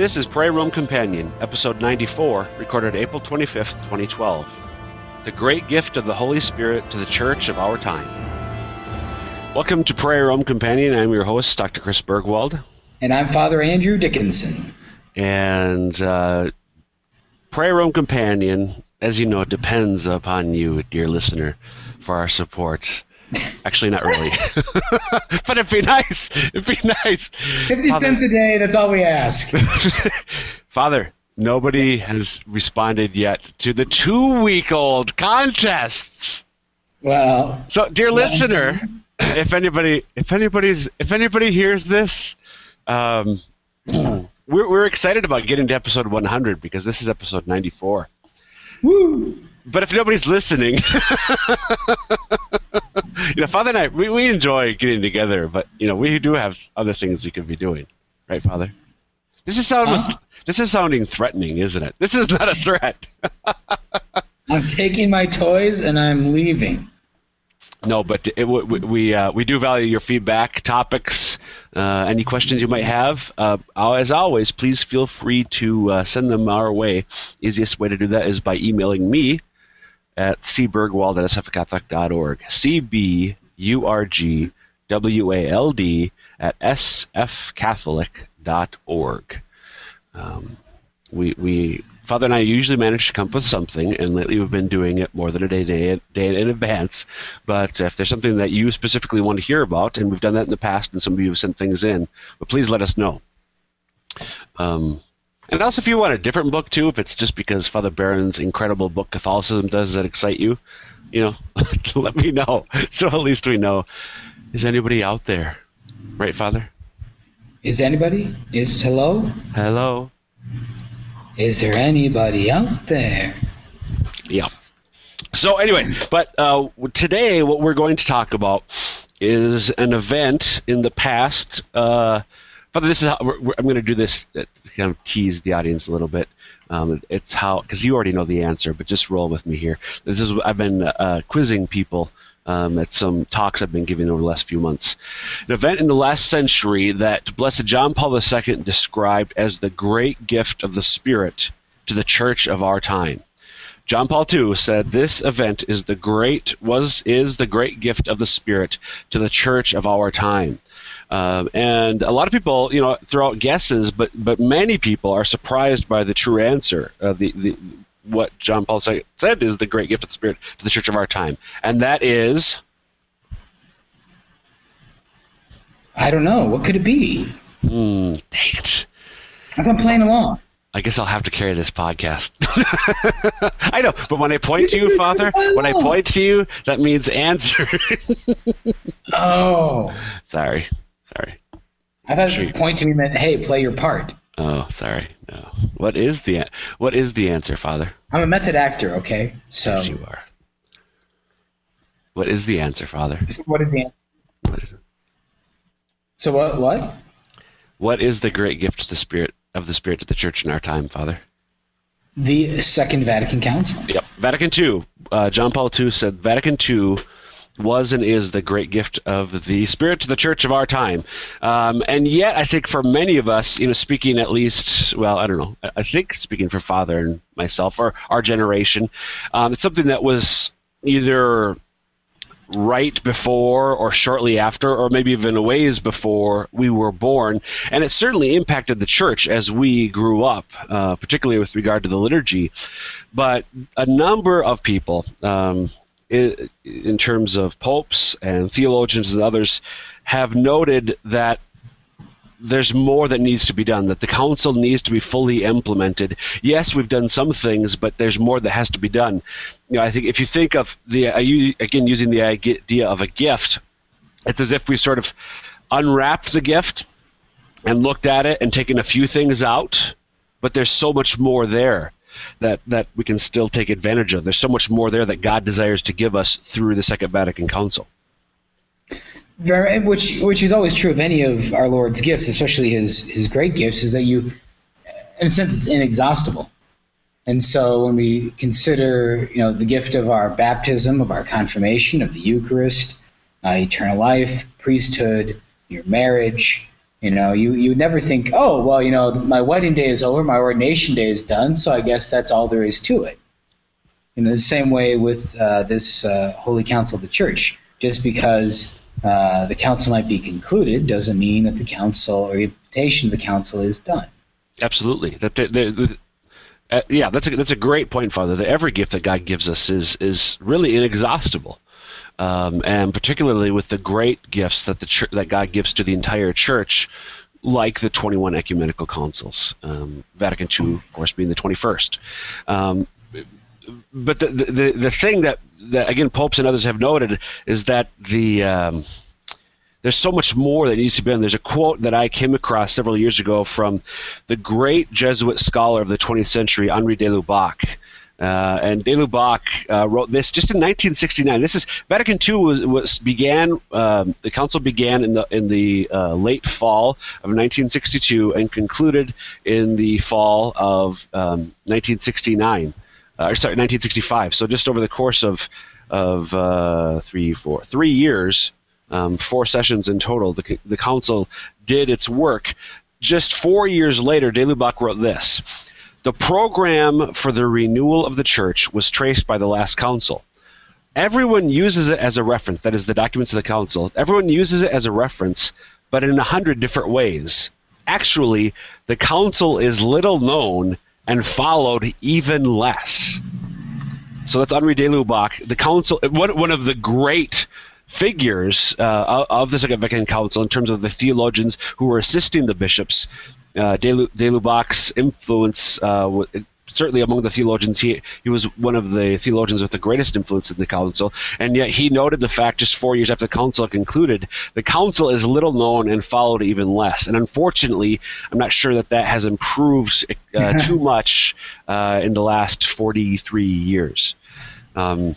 This is Prayer Room Companion, episode 94, recorded April 25th, 2012. The Great Gift of the Holy Spirit to the Church of Our Time. Welcome to Prayer Room Companion. I'm your host, Dr. Chris Burgwald. And I'm Father Andrew Dickinson. And uh, Prayer Room Companion, as you know, depends upon you, dear listener, for our support. Actually, not really. but it'd be nice. It'd be nice. 50 Father, cents a day, that's all we ask. Father, nobody has responded yet to the two week old contests. Well, so, dear well, listener, if anybody, if anybody's, if anybody hears this, um, we're, we're excited about getting to episode 100 because this is episode 94. Woo! But if nobody's listening, you know, Father and I, we, we enjoy getting together, but you know, we do have other things we could be doing, right, Father? This is sounding, huh? this is sounding threatening, isn't it? This is not a threat. I'm taking my toys and I'm leaving. No, but it, we we, uh, we do value your feedback, topics, uh, any questions you might have. Uh, as always, please feel free to uh, send them our way. Easiest way to do that is by emailing me at cburgwald at sfcatholic.org. C B U R G W A L D at sfcatholic.org. Um, we, we Father and I usually manage to come up with something, and lately we've been doing it more than a day, day, day in advance. But if there's something that you specifically want to hear about, and we've done that in the past, and some of you have sent things in, but please let us know. Um, and also, if you want a different book too, if it's just because Father Barron's incredible book Catholicism does that excite you, you know, let me know. So at least we know. Is anybody out there? Right, Father? Is anybody? Is hello? Hello. Is there anybody out there? Yeah. So anyway, but uh, today what we're going to talk about is an event in the past. Uh, but this is how I'm going to do this to kind of tease the audience a little bit. Um, it's how because you already know the answer, but just roll with me here. This is I've been uh, quizzing people um, at some talks I've been giving over the last few months. An event in the last century that Blessed John Paul II described as the great gift of the Spirit to the church of our time. John Paul II said this event is the great was is the great gift of the Spirit to the church of our time. Um, and a lot of people, you know, throw out guesses, but but many people are surprised by the true answer. Uh, the, the what John Paul II said is the great gift of the Spirit to the church of our time, and that is. I don't know. What could it be? Hmm, dang it. As I'm playing along. I guess I'll have to carry this podcast. I know, but when I point to you, Father, when I point to you, that means answer. oh. Sorry. Sorry. I thought sure. point to me meant, hey, play your part. Oh, sorry. No. What is the what is the answer, Father? I'm a method actor. Okay, so yes, you are. What is the answer, Father? What is the answer? What is it? So what? What? What is the great gift to the Spirit of the Spirit to the Church in our time, Father? The Second Vatican Council. Yep, Vatican II. Uh, John Paul II said Vatican II was and is the great gift of the Spirit to the church of our time. Um, and yet, I think for many of us, you know, speaking at least, well, I don't know, I think speaking for Father and myself or our generation, um, it's something that was either right before or shortly after, or maybe even a ways before we were born. And it certainly impacted the church as we grew up, uh, particularly with regard to the liturgy. But a number of people, um, in, terms of popes and theologians and others, have noted that there's more that needs to be done, that the council needs to be fully implemented. Yes, we've done some things, but there's more that has to be done. You know, I think if you think of the, again, using the idea of a gift, it's as if we sort of unwrapped the gift and looked at it and taken a few things out, but there's so much more there that that we can still take advantage of. There's so much more there that God desires to give us through the Second Vatican Council. Very, which which is always true of any of our Lord's gifts, especially his his great gifts, is that you, in a sense, it's inexhaustible. And so when we consider, you know, the gift of our baptism, of our confirmation, of the Eucharist, uh, eternal life, priesthood, your marriage, You know, you, you never think, oh, well, you know, my wedding day is over, my ordination day is done, so I guess that's all there is to it. In the same way with uh, this uh, Holy Council of the Church, just because uh, the council might be concluded doesn't mean that the council or the invitation of the council is done. Absolutely. That the, the, the uh, yeah, that's a that's a great point, Father. That every gift that God gives us is is really inexhaustible um, and particularly with the great gifts that the ch- that God gives to the entire church, like the 21 ecumenical councils, um, Vatican II, of course, being the 21st. Um, but the, the the thing that, that again popes and others have noted is that the um, there's so much more that needs to be done. There's a quote that I came across several years ago from the great Jesuit scholar of the 20th century, Henri de Lubac, uh, and de Lubac uh, wrote this just in 1969. This is Vatican II was, was began. Um, the council began in the in the uh, late fall of 1962 and concluded in the fall of um, 1969. Uh, or sorry, 1965. So just over the course of of uh, three, four, three years, um, four sessions in total, the the council did its work. Just four years later, de Lubac wrote this. The program for the renewal of the church was traced by the last council. Everyone uses it as a reference, that is, the documents of the council. Everyone uses it as a reference, but in a hundred different ways. Actually, the council is little known and followed even less. So that's Henri de Lubac. The council, one, one of the great figures uh, of the Second Vatican Council in terms of the theologians who were assisting the bishops uh, de, Lubac's influence, uh, certainly among the theologians, he, he was one of the theologians with the greatest influence in the council. And yet he noted the fact just four years after the council concluded, the council is little known and followed even less. And unfortunately, I'm not sure that that has improved uh, too much uh, in the last 43 years. Um,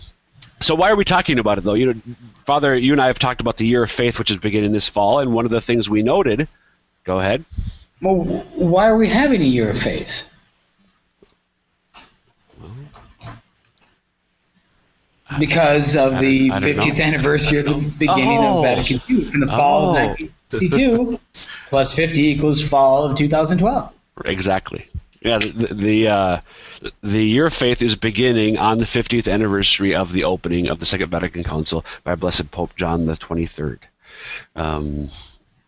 so why are we talking about it though? You know, Father, you and I have talked about the year of faith, which is beginning this fall, and one of the things we noted. Go ahead. Well, why are we having a year of faith? Because of the 50th know. anniversary of the beginning oh. of Vatican II in the fall oh. of 1962, plus 50 equals fall of 2012. Exactly. Yeah, the the, uh, the year of faith is beginning on the 50th anniversary of the opening of the Second Vatican Council by Blessed Pope John the 23rd. Um,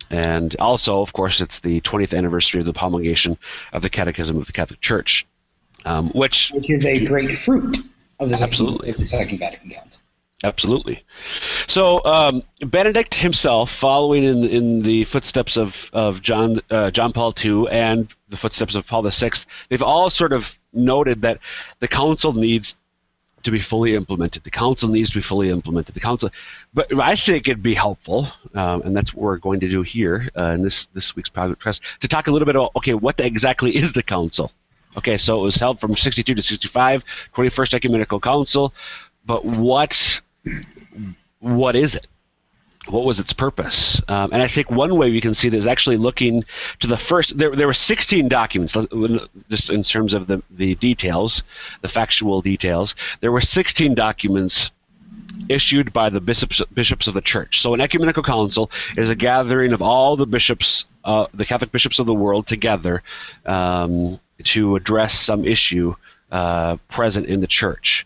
and also, of course, it's the 20th anniversary of the promulgation of the Catechism of the Catholic Church, um, which which is a great fruit of the absolutely Second, the Second Vatican Council. Absolutely. So um, Benedict himself, following in in the footsteps of of John uh, John Paul II and the footsteps of Paul VI, they've all sort of noted that the council needs to be fully implemented. The council needs to be fully implemented. The council, but I think it'd be helpful, um, and that's what we're going to do here uh, in this this week's Press to talk a little bit about okay, what exactly is the council? Okay, so it was held from 62 to 65, 21st Ecumenical Council, but what what is it? What was its purpose? Um, and I think one way we can see it is actually looking to the first. There, there were 16 documents, just in terms of the, the details, the factual details. There were 16 documents issued by the bishops, bishops of the church. So, an ecumenical council is a gathering of all the bishops, uh, the Catholic bishops of the world, together um, to address some issue uh, present in the church.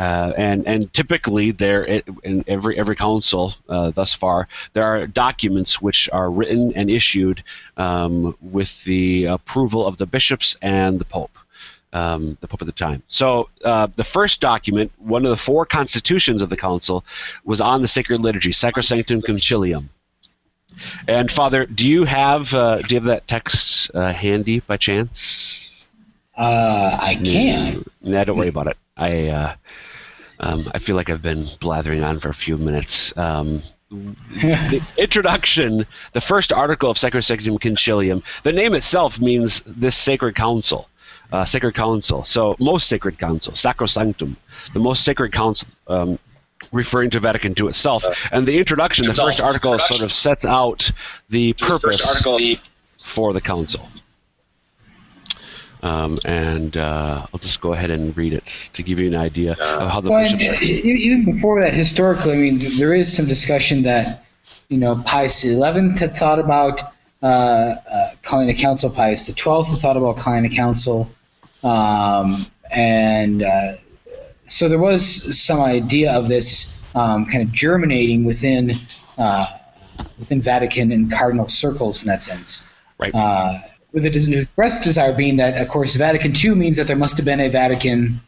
Uh, and and typically there in every every council uh, thus far there are documents which are written and issued um, with the approval of the bishops and the pope. Um, the Pope at the time. So, uh, the first document, one of the four constitutions of the council, was on the sacred liturgy, Sacrosanctum Concilium. And Father, do you have uh, do you have that text uh, handy by chance? Uh, I can. No, don't worry about it. I uh, um, I feel like I've been blathering on for a few minutes. Um, the introduction, the first article of Sacrosanctum Concilium, the name itself means this sacred council, uh, sacred council. So most sacred council, Sacrosanctum, the most sacred council, um, referring to Vatican II itself. And the introduction, the first article, sort of sets out the purpose for the council. Um, and uh, I'll just go ahead and read it to give you an idea of how the well, bishops. Even before that, historically, I mean, there is some discussion that you know Pius XI had thought about uh, uh, calling a council Pius the Twelfth thought about calling a council, um, and uh, so there was some idea of this um, kind of germinating within uh, within Vatican and cardinal circles in that sense. Right. With the expressed desire being that, of course, Vatican II means that there must have been a Vatican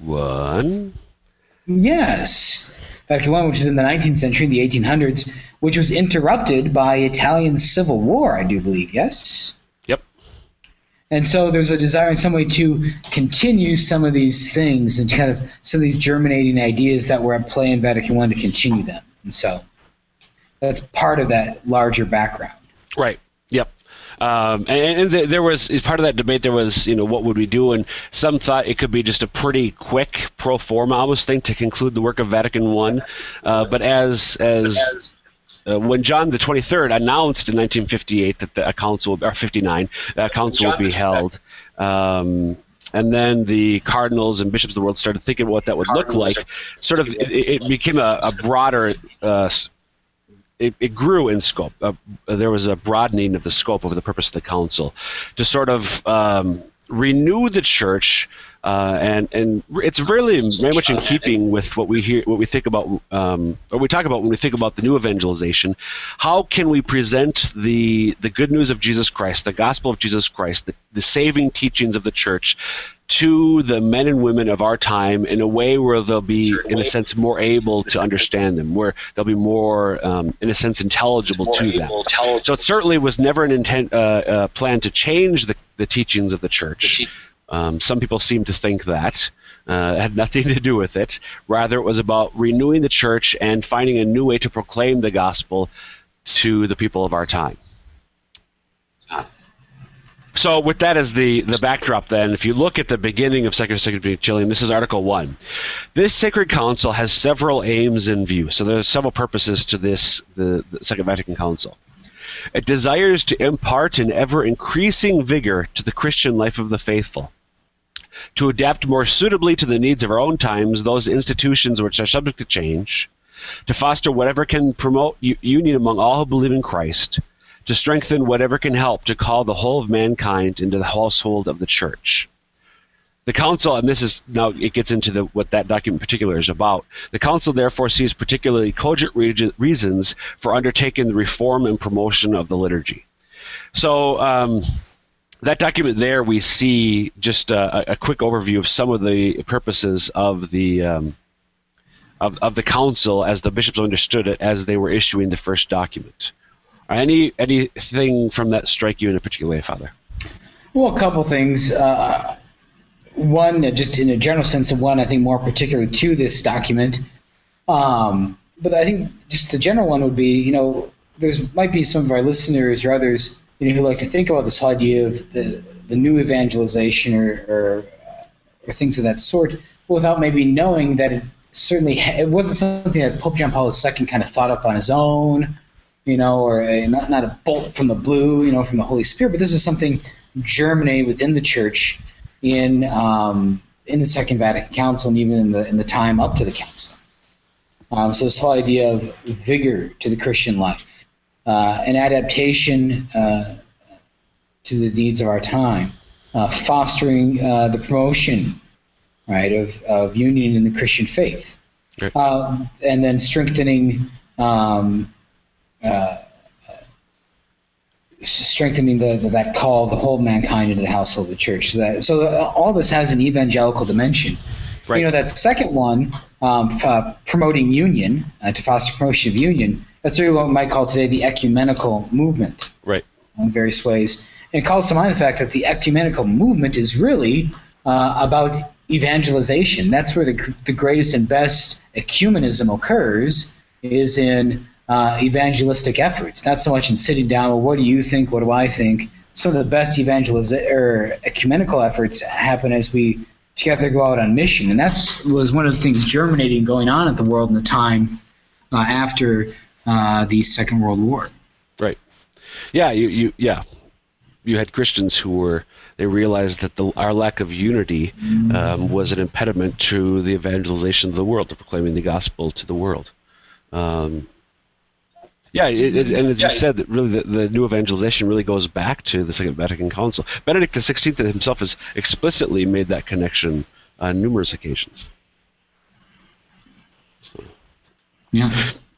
One. Yes. Vatican I, which is in the 19th century, in the 1800s, which was interrupted by Italian civil war, I do believe. Yes. Yep. And so there's a desire in some way to continue some of these things and kind of some of these germinating ideas that were at play in Vatican I to continue them. And so that's part of that larger background. Right. Um, and, and there was as part of that debate. There was, you know, what would we do? And some thought it could be just a pretty quick pro forma almost thing to conclude the work of Vatican One. Uh, but as as uh, when John the 23rd announced in 1958 that the, a council or 59 a council would be held. Um, and then the cardinals and bishops of the world started thinking what that would look like. Sort of, it, it became a, a broader uh, it, it, grew in scope. Uh, there was a broadening of the scope of the purpose of the council to sort of um, renew the church. Uh, and and it's really very much in keeping with what we hear, what we think about, um, or we talk about when we think about the new evangelization. How can we present the the good news of Jesus Christ, the gospel of Jesus Christ, the, the saving teachings of the church, to the men and women of our time in a way where they'll be, in a sense, more able to understand them, where they'll be more, um, in a sense, intelligible to them. So it certainly was never an intent, uh, uh, plan to change the, the teachings of the church. Um, some people seem to think that. Uh, had nothing to do with it. Rather, it was about renewing the church and finding a new way to proclaim the gospel to the people of our time. So, with that as the, the backdrop, then, if you look at the beginning of Sacrosanctum Concilium, this is Article 1. This sacred council has several aims in view. So, there are several purposes to this, the, the Second Vatican Council. It desires to impart an ever increasing vigor to the Christian life of the faithful, to adapt more suitably to the needs of our own times those institutions which are subject to change, to foster whatever can promote union among all who believe in Christ to strengthen whatever can help to call the whole of mankind into the household of the church. The council, and this is now it gets into the, what that document in particular is about. The council therefore sees particularly cogent reasons for undertaking the reform and promotion of the liturgy. So, um, that document there, we see just a, a, quick overview of some of the purposes of the um, of, of the council as the bishops understood it as they were issuing the first document. Any anything from that strike you in a particular way, Father? Well, a couple things. Uh, one, just in a general sense, and one I think more particular to this document. Um, but I think just the general one would be, you know, there might be some of our listeners or others, you know, who like to think about this whole idea of the the new evangelization or or, or things of that sort, without maybe knowing that it certainly it wasn't something that Pope John Paul II kind of thought up on his own you know, or a, not, not a bolt from the blue, you know, from the Holy Spirit, but this is something germinated within the church in um, in the Second Vatican Council and even in the in the time up to the council. Um, so this whole idea of vigor to the Christian life, an adaptation uh, to the needs of our time, uh, fostering uh, the promotion, right, of, of union in the Christian faith, right. Um, and then strengthening um, uh, strengthening the, the, that call of the whole mankind into the household of the church. So that so all this has an evangelical dimension. Right. You know that second one, um, uh, promoting union uh, to foster promotion of union. That's really what we might call today the ecumenical movement. Right. In various ways, and it calls to mind the fact that the ecumenical movement is really uh, about evangelization. That's where the the greatest and best ecumenism occurs is in uh, evangelistic efforts, not so much in sitting down, well, what do you think? What do I think? Some of the best evangelistic or ecumenical efforts happen as we together go out on mission. And that was one of the things germinating going on at the world in the time uh, after uh, the Second World War. Right. Yeah, you, you, yeah. You had Christians who were, they realized that the, our lack of unity um, was an impediment to the evangelization of the world, to proclaiming the gospel to the world. Um, Yeah, it, it, and as you said, really the, the, new evangelization really goes back to the Second Vatican Council. Benedict XVI himself has explicitly made that connection on numerous occasions. So. Yeah.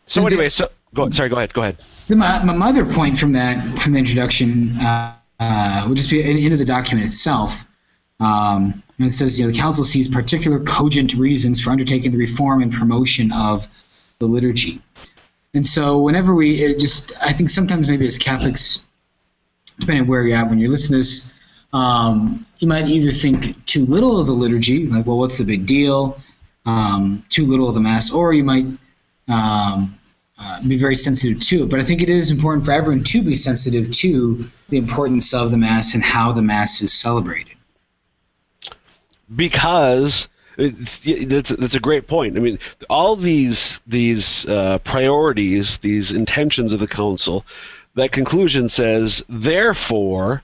So anyway, so go. Sorry, go ahead. Go ahead. My, my other point from that from the introduction uh, uh, would just be into the document itself. Um, and it says, you know, the council sees particular cogent reasons for undertaking the reform and promotion of the liturgy. And so whenever we just, I think sometimes maybe as Catholics, depending on where you're at when you're listening to this, um, you might either think too little of the liturgy, like, well, what's the big deal? Um, too little of the Mass, or you might um, uh, be very sensitive to it. But I think it is important for everyone to be sensitive to the importance of the Mass and how the Mass is celebrated. Because it's, that's, a great point. I mean, all these these uh, priorities, these intentions of the council, that conclusion says, therefore,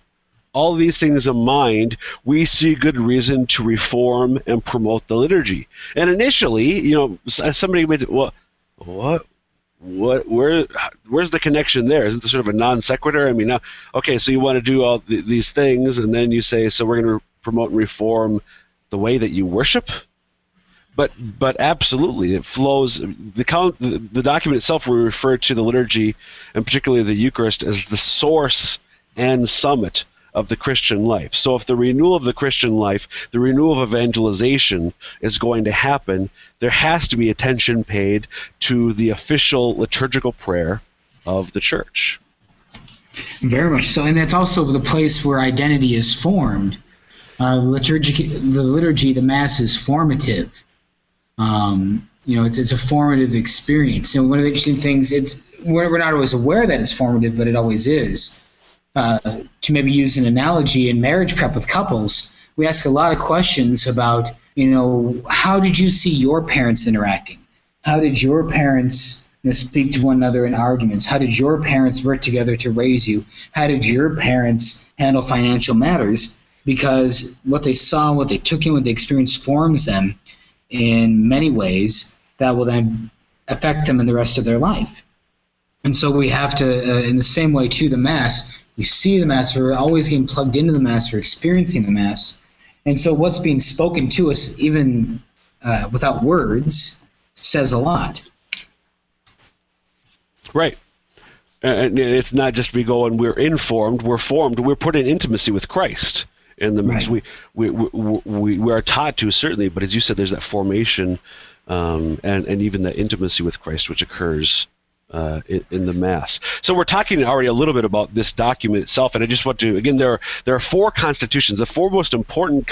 all these things in mind, we see good reason to reform and promote the liturgy. And initially, you know, somebody made it, well, what? What? Where? Where's the connection there? Isn't this sort of a non sequitur? I mean, now, okay, so you want to do all th- these things, and then you say, so we're going to re- promote and reform the way that you worship but but absolutely it flows the count the, the, document itself will refer to the liturgy and particularly the eucharist as the source and summit of the christian life so if the renewal of the christian life the renewal of evangelization is going to happen there has to be attention paid to the official liturgical prayer of the church very much so and that's also the place where identity is formed uh, liturgy, the liturgy, the mass is formative. Um, you know, it's it's a formative experience. And one of the interesting things, it's we're, we're not always aware that it's formative, but it always is. Uh, to maybe use an analogy in marriage prep with couples, we ask a lot of questions about, you know, how did you see your parents interacting? How did your parents you know, speak to one another in arguments? How did your parents work together to raise you? How did your parents handle financial matters? because what they saw, what they took in, what they experienced forms them in many ways that will then affect them in the rest of their life. And so we have to, uh, in the same way, to the Mass, we see the Mass, we're always getting plugged into the Mass, we're experiencing the Mass. And so what's being spoken to us, even uh, without words, says a lot. Right. And it's not just we go and we're informed, we're formed, we're put in intimacy with Christ in the mix. Right. We, we, we, we, are taught to, certainly, but as you said, there's that formation um, and, and even that intimacy with Christ which occurs uh, in, the mass. So we're talking already a little bit about this document itself, and I just want to again there are, there are four constitutions. The four most important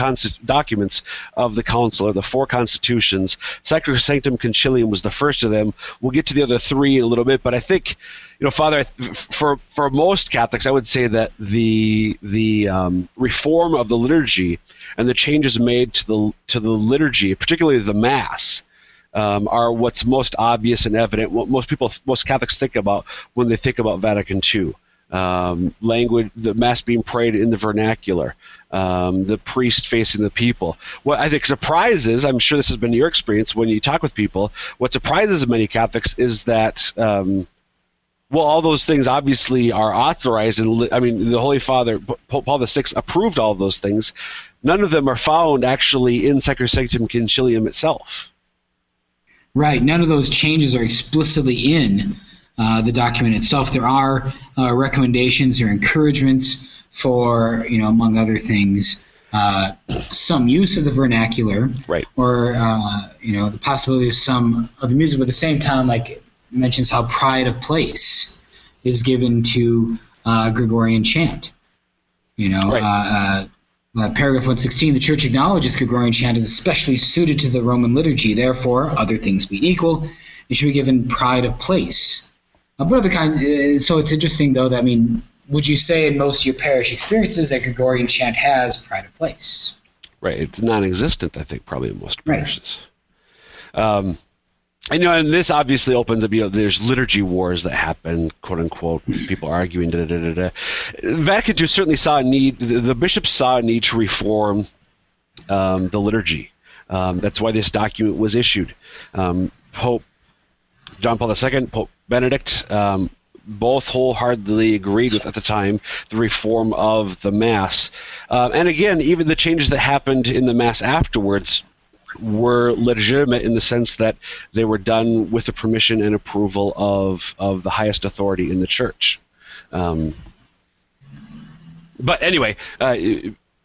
documents of the council are the four constitutions. Sacrosanctum Concilium was the first of them. We'll get to the other three in a little bit, but I think you know, Father, for for most Catholics, I would say that the the um, reform of the liturgy and the changes made to the to the liturgy, particularly the Mass, um, are what's most obvious and evident. What most people, most Catholics think about when they think about Vatican II. Um, language, the Mass being prayed in the vernacular, um, the priest facing the people. What I think surprises, I'm sure this has been your experience when you talk with people, what surprises many Catholics is that um, well, all those things obviously are authorized, and I mean, the Holy Father, Pope Paul VI, approved all those things. None of them are found actually in Sacrosanctum Concilium itself. Right. None of those changes are explicitly in uh, the document itself. There are uh, recommendations or encouragements for, you know, among other things, uh, some use of the vernacular, right? Or uh, you know, the possibility of some of the music, but at the same time, like mentions how pride of place is given to uh, Gregorian chant. You know, right. Uh, paragraph 116 the church acknowledges Gregorian chant is especially suited to the Roman liturgy. Therefore, other things being equal, it should be given pride of place. Uh, but other kind, uh, so it's interesting though that I mean, would you say in most of your parish experiences that Gregorian chant has pride of place? Right. It's non-existent, I think, probably in most parishes. Right. Um, and, you know, and this obviously opens up. You know, there's liturgy wars that happen, quote unquote, with people arguing. Da, da, da, da. Vatican II certainly saw a need. The, the bishops saw a need to reform um, the liturgy. Um, that's why this document was issued. Um, Pope John Paul II, Pope Benedict, um, both wholeheartedly agreed with at the time the reform of the Mass. Uh, and again, even the changes that happened in the Mass afterwards were legitimate in the sense that they were done with the permission and approval of, of the highest authority in the church. Um, but anyway, uh,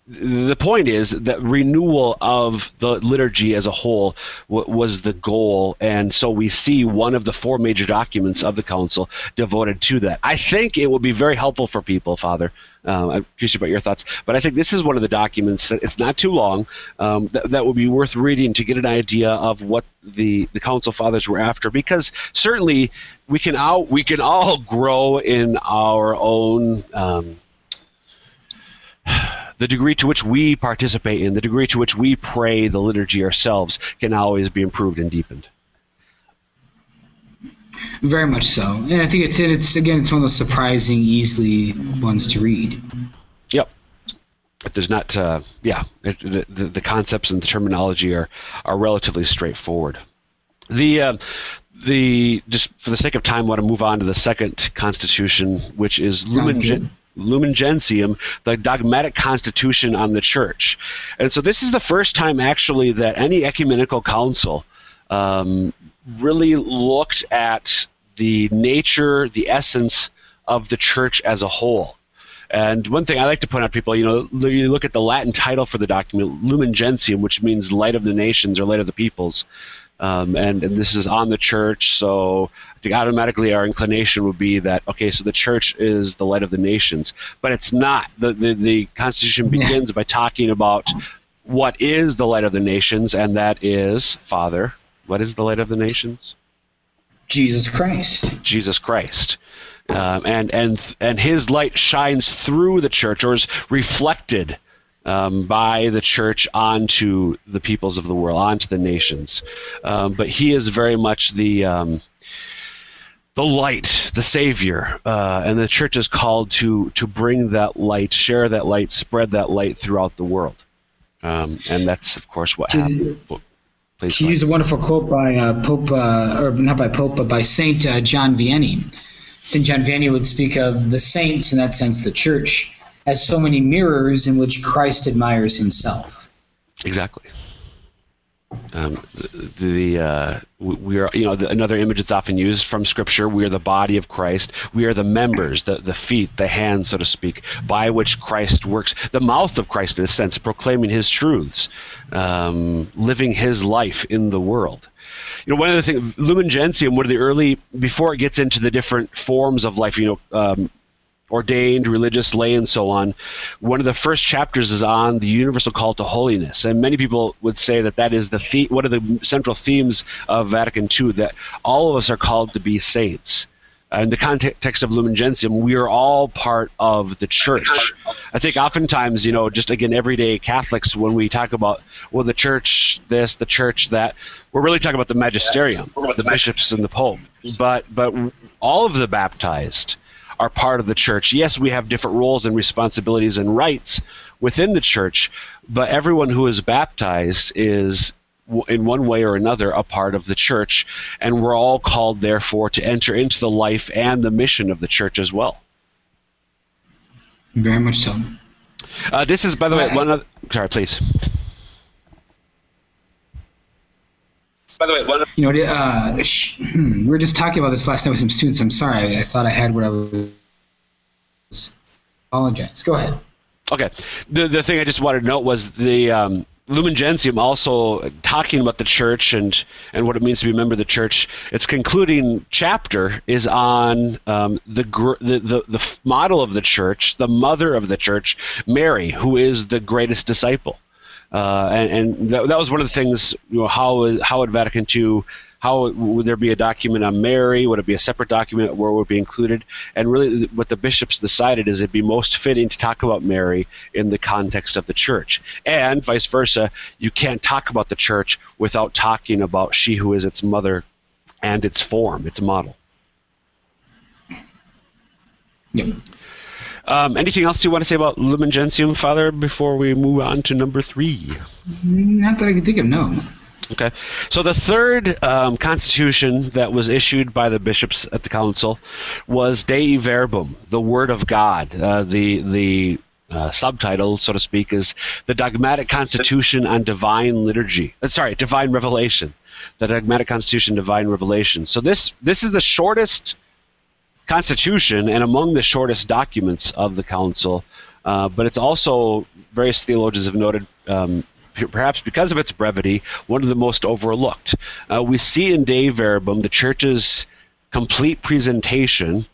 the point is that renewal of the liturgy as a whole w- was the goal, and so we see one of the four major documents of the council devoted to that. I think it will be very helpful for people, Father. I'm curious about your thoughts, but I think this is one of the documents that it's not too long um, that, that would be worth reading to get an idea of what the the council fathers were after. Because certainly we can all we can all grow in our own. Um, the degree to which we participate in, the degree to which we pray the liturgy ourselves, can always be improved and deepened. Very much so, and I think it's it's again it's one of those surprising, easily ones to read. Yep. But there's not, uh, yeah, it, the, the, the concepts and the terminology are are relatively straightforward. The uh, the just for the sake of time, I want to move on to the second constitution, which is Lumen, Gen- Lumen Gentium, the dogmatic constitution on the church. And so this is the first time actually that any ecumenical council um, really looked at the nature, the essence of the church as a whole. And one thing I like to point out, people, you know, you look at the Latin title for the document, Lumen Gentium, which means light of the nations or light of the peoples. Um, and, and this is on the church. So I think automatically our inclination would be that, okay, so the church is the light of the nations. But it's not. The, the, the Constitution begins by talking about what is the light of the nations, and that is, Father, what is the light of the nations? Jesus Christ. Jesus Christ. Um, and and and his light shines through the church or is reflected um, by the church onto the peoples of the world, onto the nations. Um, but he is very much the um, the light, the savior, uh, and the church is called to to bring that light, share that light, spread that light throughout the world. Um, and that's of course what happened. Please to use a wonderful quote by uh, Pope, uh, or not by Pope, but by Saint uh, John Vianney. Saint John Vianney would speak of the saints, in that sense, the church, as so many mirrors in which Christ admires himself. Exactly. Um, the, uh, we are you know the, another image that's often used from Scripture. We are the body of Christ. We are the members, the the feet, the hands, so to speak, by which Christ works. The mouth of Christ, in a sense, proclaiming His truths, um, living His life in the world you know, one of the things, Lumen Gentium, one of the early, before it gets into the different forms of life, you know, um, ordained, religious, lay, and so on. One of the first chapters is on the universal call to holiness, and many people would say that that is the, the one of the central themes of Vatican II. That all of us are called to be saints. Uh, in the context of Lumen Gentium, we are all part of the church. I think oftentimes, you know, just again, everyday Catholics, when we talk about, well, the church this, the church that, we're really talking about the magisterium, the bishops and the pope. But, but all of the baptized, are part of the church. Yes, we have different roles and responsibilities and rights within the church, but everyone who is baptized is in one way or another a part of the church and we're all called therefore to enter into the life and the mission of the church as well. Very much so. Uh, this is by the way one of sorry please By the way, one you know, uh, sh- hmm, we were just talking about this last night with some students. I'm sorry, I, I thought I had what I was. Apologize. Go ahead. Okay. The the thing I just wanted to note was the um, Lumen Gentium also talking about the church and and what it means to be a member of the church. Its concluding chapter is on um, the, gr- the the the model of the church, the mother of the church, Mary, who is the greatest disciple. Uh, and, and that, that, was one of the things. You know, how how would Vatican II? How would there be a document on Mary? Would it be a separate document where it would be included? And really, what the bishops decided is it'd be most fitting to talk about Mary in the context of the church, and vice versa. You can't talk about the church without talking about she who is its mother and its form, its model. Yep. Um, anything else you want to say about Lumen Gentium, Father, before we move on to number three? Not that I can think of, no. Okay. So the third um, constitution that was issued by the bishops at the council was Dei Verbum, the Word of God. Uh, the the uh, subtitle, so to speak, is the Dogmatic Constitution on Divine Liturgy. Uh, sorry, Divine Revelation. The Dogmatic Constitution, Divine Revelation. So this this is the shortest constitution and among the shortest documents of the council, uh, but it's also various theologians have noted. Um, perhaps because of its brevity, one of the most overlooked. Uh, we see in Dei Verbum the church's complete presentation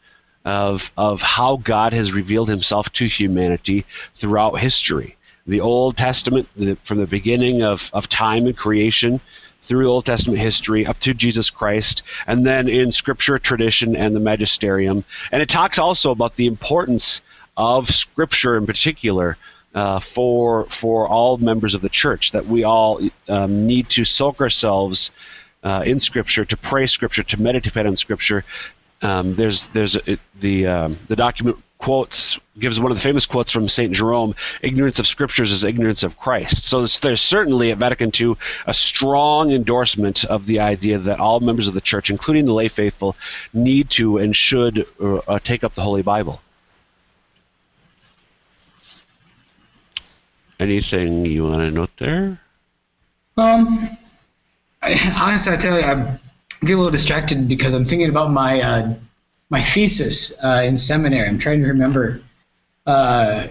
of, of how God has revealed himself to humanity throughout history. The Old Testament, the, from the beginning of, of time and creation, through Old Testament history up to Jesus Christ, and then in Scripture, tradition, and the magisterium. And it talks also about the importance of Scripture in particular uh, for for all members of the church that we all um, need to soak ourselves uh, in Scripture, to pray Scripture, to meditate on Scripture. Um, there's there's it, the um, the document quotes gives one of the famous quotes from Saint Jerome: "Ignorance of Scriptures is ignorance of Christ." So there's certainly at Vatican II a strong endorsement of the idea that all members of the church, including the lay faithful, need to and should uh, uh take up the Holy Bible. Anything you want to note there? Um, I, honestly, I tell you, I'm get a little distracted because I'm thinking about my uh, my thesis uh, in seminary. I'm trying to remember because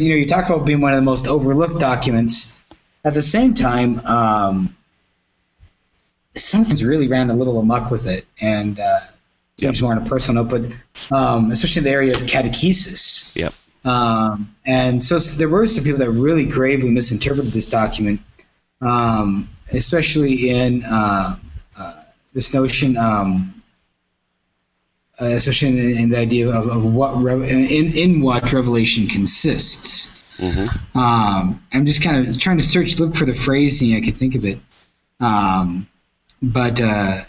uh, you know you talk about being one of the most overlooked documents. At the same time, um, something's really ran a little amok with it, and uh, yep. more on a personal note, but um, especially in the area of catechesis. Yep. Um, and so, so, there were some people that really gravely misinterpreted this document, um, especially in uh, uh, this notion, um, uh, especially in, in, the idea of, of what re- in in what revelation consists. Mm-hmm. Um, I'm just kind of trying to search, look for the phrasing I could think of it. Um, but uh,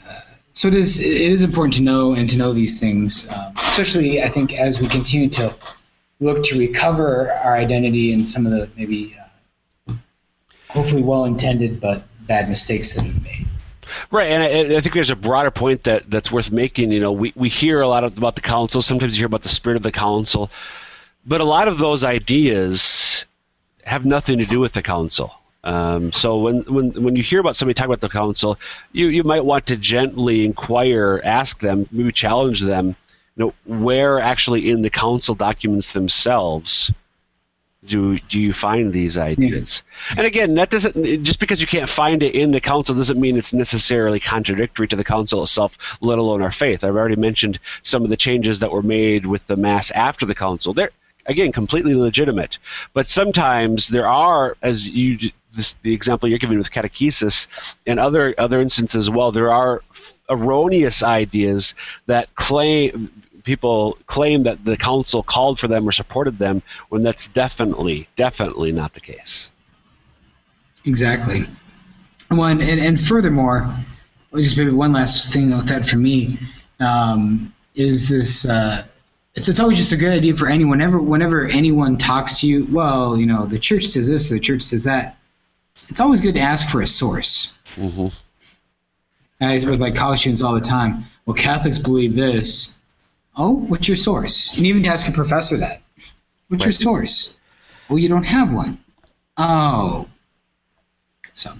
so it is. It is important to know and to know these things, um, especially I think as we continue to look to recover our identity and some of the maybe uh, hopefully well intended but bad mistakes that we made. Right, and I, I, think there's a broader point that that's worth making. You know, we, we hear a lot of, about the council. Sometimes you hear about the spirit of the council, but a lot of those ideas have nothing to do with the council. Um, so when, when when you hear about somebody talk about the council, you you might want to gently inquire, ask them, maybe challenge them you know, where actually in the council documents themselves do do you find these ideas? And again, that doesn't just because you can't find it in the council doesn't mean it's necessarily contradictory to the council itself, let alone our faith. I've already mentioned some of the changes that were made with the mass after the council. They're again completely legitimate, but sometimes there are, as you this, the example you're giving with catechesis and other other instances as well, there are erroneous ideas that claim people claim that the council called for them or supported them when that's definitely, definitely not the case. Exactly. One and, and furthermore, just maybe one last thing with that for me um, is this. Uh, it's, it's always just a good idea for anyone. Whenever, whenever anyone talks to you, well, you know, the church says this, the church says that. It's always good to ask for a source. Mm-hmm. I with my college students all the time. Well, Catholics believe this, Oh, what's your source? And even to ask a professor that. What's right. your source? Well, you don't have one. Oh. So.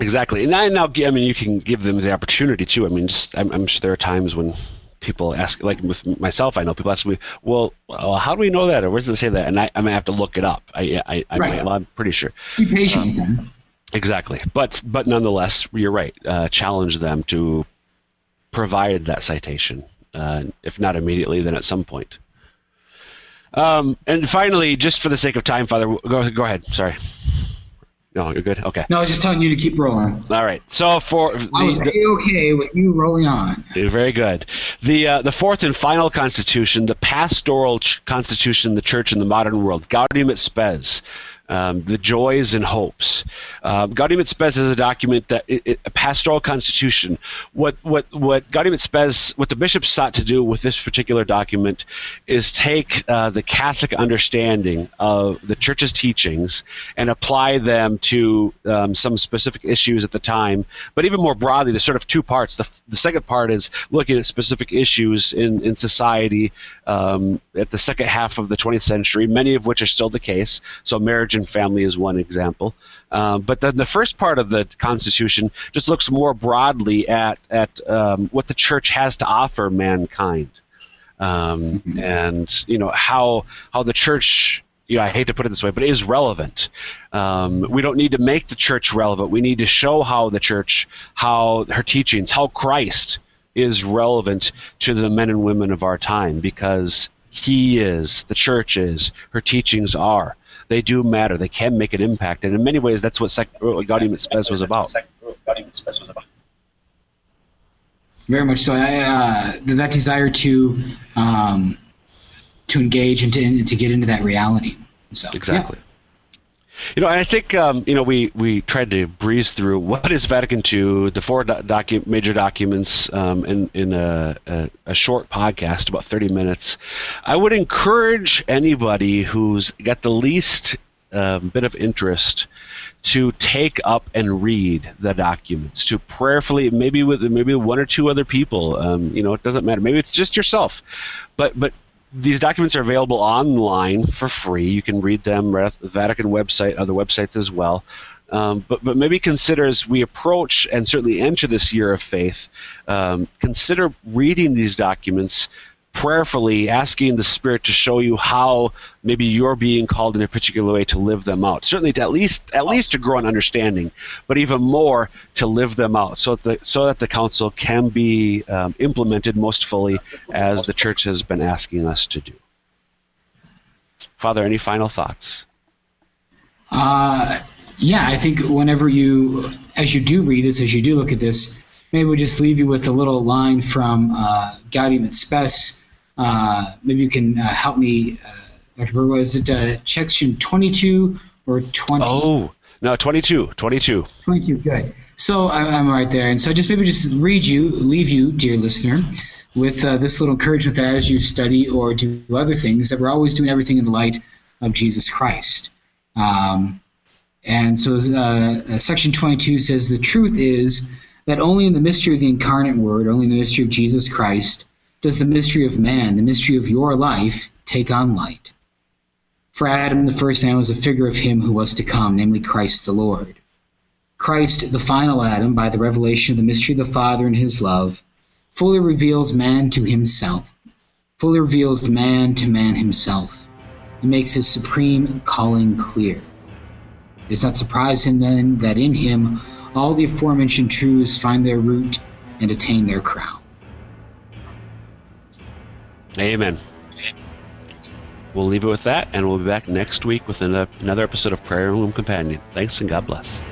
Exactly. And I now, I mean, you can give them the opportunity too. I mean, just, I'm, I'm sure there are times when people ask, like with myself, I know people ask me, well, well how do we know that? Or where does it say that? And I, I may have to look it up. I, I, I right. well, I'm pretty sure. Be patient um, Exactly. But, but nonetheless, you're right. Uh, challenge them to provide that citation uh, if not immediately, then at some point. Um, and finally, just for the sake of time, Father, go go ahead. Sorry. No, you're good. Okay. No, I was just telling you to keep rolling. All right. So for the, I was okay with you rolling on. Very good. The uh, the fourth and final constitution, the pastoral ch- constitution, the church in the modern world, Gaudium et Spes. Um, the joys and hopes. Um, Gaudium et Spes is a document that it, it, a pastoral constitution. What what what Gaudium et Spes, what the bishops sought to do with this particular document, is take uh, the Catholic understanding of the Church's teachings and apply them to um, some specific issues at the time. But even more broadly, there's sort of two parts. The, the second part is looking at specific issues in in society um, at the second half of the 20th century, many of which are still the case. So marriage and family is one example. Um, but then the first part of the Constitution just looks more broadly at at um, what the church has to offer mankind, um, mm-hmm. and you know how how the church. You know, I hate to put it this way, but is relevant. Um, we don't need to make the church relevant. We need to show how the church, how her teachings, how Christ is relevant to the men and women of our time because he is, the church is, her teachings are they do matter. They can make an impact, and in many ways, that's what, sec- Gaudium et Spes was about. Very much so. I, uh, that desire to um, to engage and to, and to get into that reality. So exactly. Yeah. You know, I think um, you know we we tried to breeze through what is Vatican II, the four docu- major documents um, in in a, a, a, short podcast, about thirty minutes. I would encourage anybody who's got the least um, bit of interest to take up and read the documents, to prayerfully, maybe with maybe one or two other people. Um, you know, it doesn't matter. Maybe it's just yourself, but but these documents are available online for free. You can read them right the Vatican website, other websites as well. Um, but but maybe consider as we approach and certainly enter this year of faith, um, consider reading these documents prayerfully asking the Spirit to show you how maybe you're being called in a particular way to live them out. Certainly, to at least at least to grow an understanding, but even more to live them out, so that the, so that the council can be um, implemented most fully as the Church has been asking us to do. Father, any final thoughts? Uh, yeah, I think whenever you, as you do read this, as you do look at this, maybe we'll just leave you with a little line from uh, Gaudium et Spes uh, maybe you can uh, help me, uh, Dr. Burr. Was it uh, section 22 or 20? Oh, no, 22. 22. 22, good. So I'm, I'm right there. And so just maybe just read you, leave you, dear listener, with uh, this little encouragement that as you study or do other things, that we're always doing everything in the light of Jesus Christ. Um, and so uh, uh section 22 says the truth is that only in the mystery of the incarnate word, only in the mystery of Jesus Christ, does the mystery of man, the mystery of your life, take on light. For Adam, the first man, was a figure of him who was to come, namely Christ the Lord. Christ, the final Adam, by the revelation of the mystery of the Father and his love, fully reveals man to himself, fully reveals man to man himself, and makes his supreme calling clear. It does not surprise him then that in him all the aforementioned truths find their root and attain their crown. Amen. We'll leave it with that, and we'll be back next week with another, episode of Prayer Room Companion. Thanks, and God bless.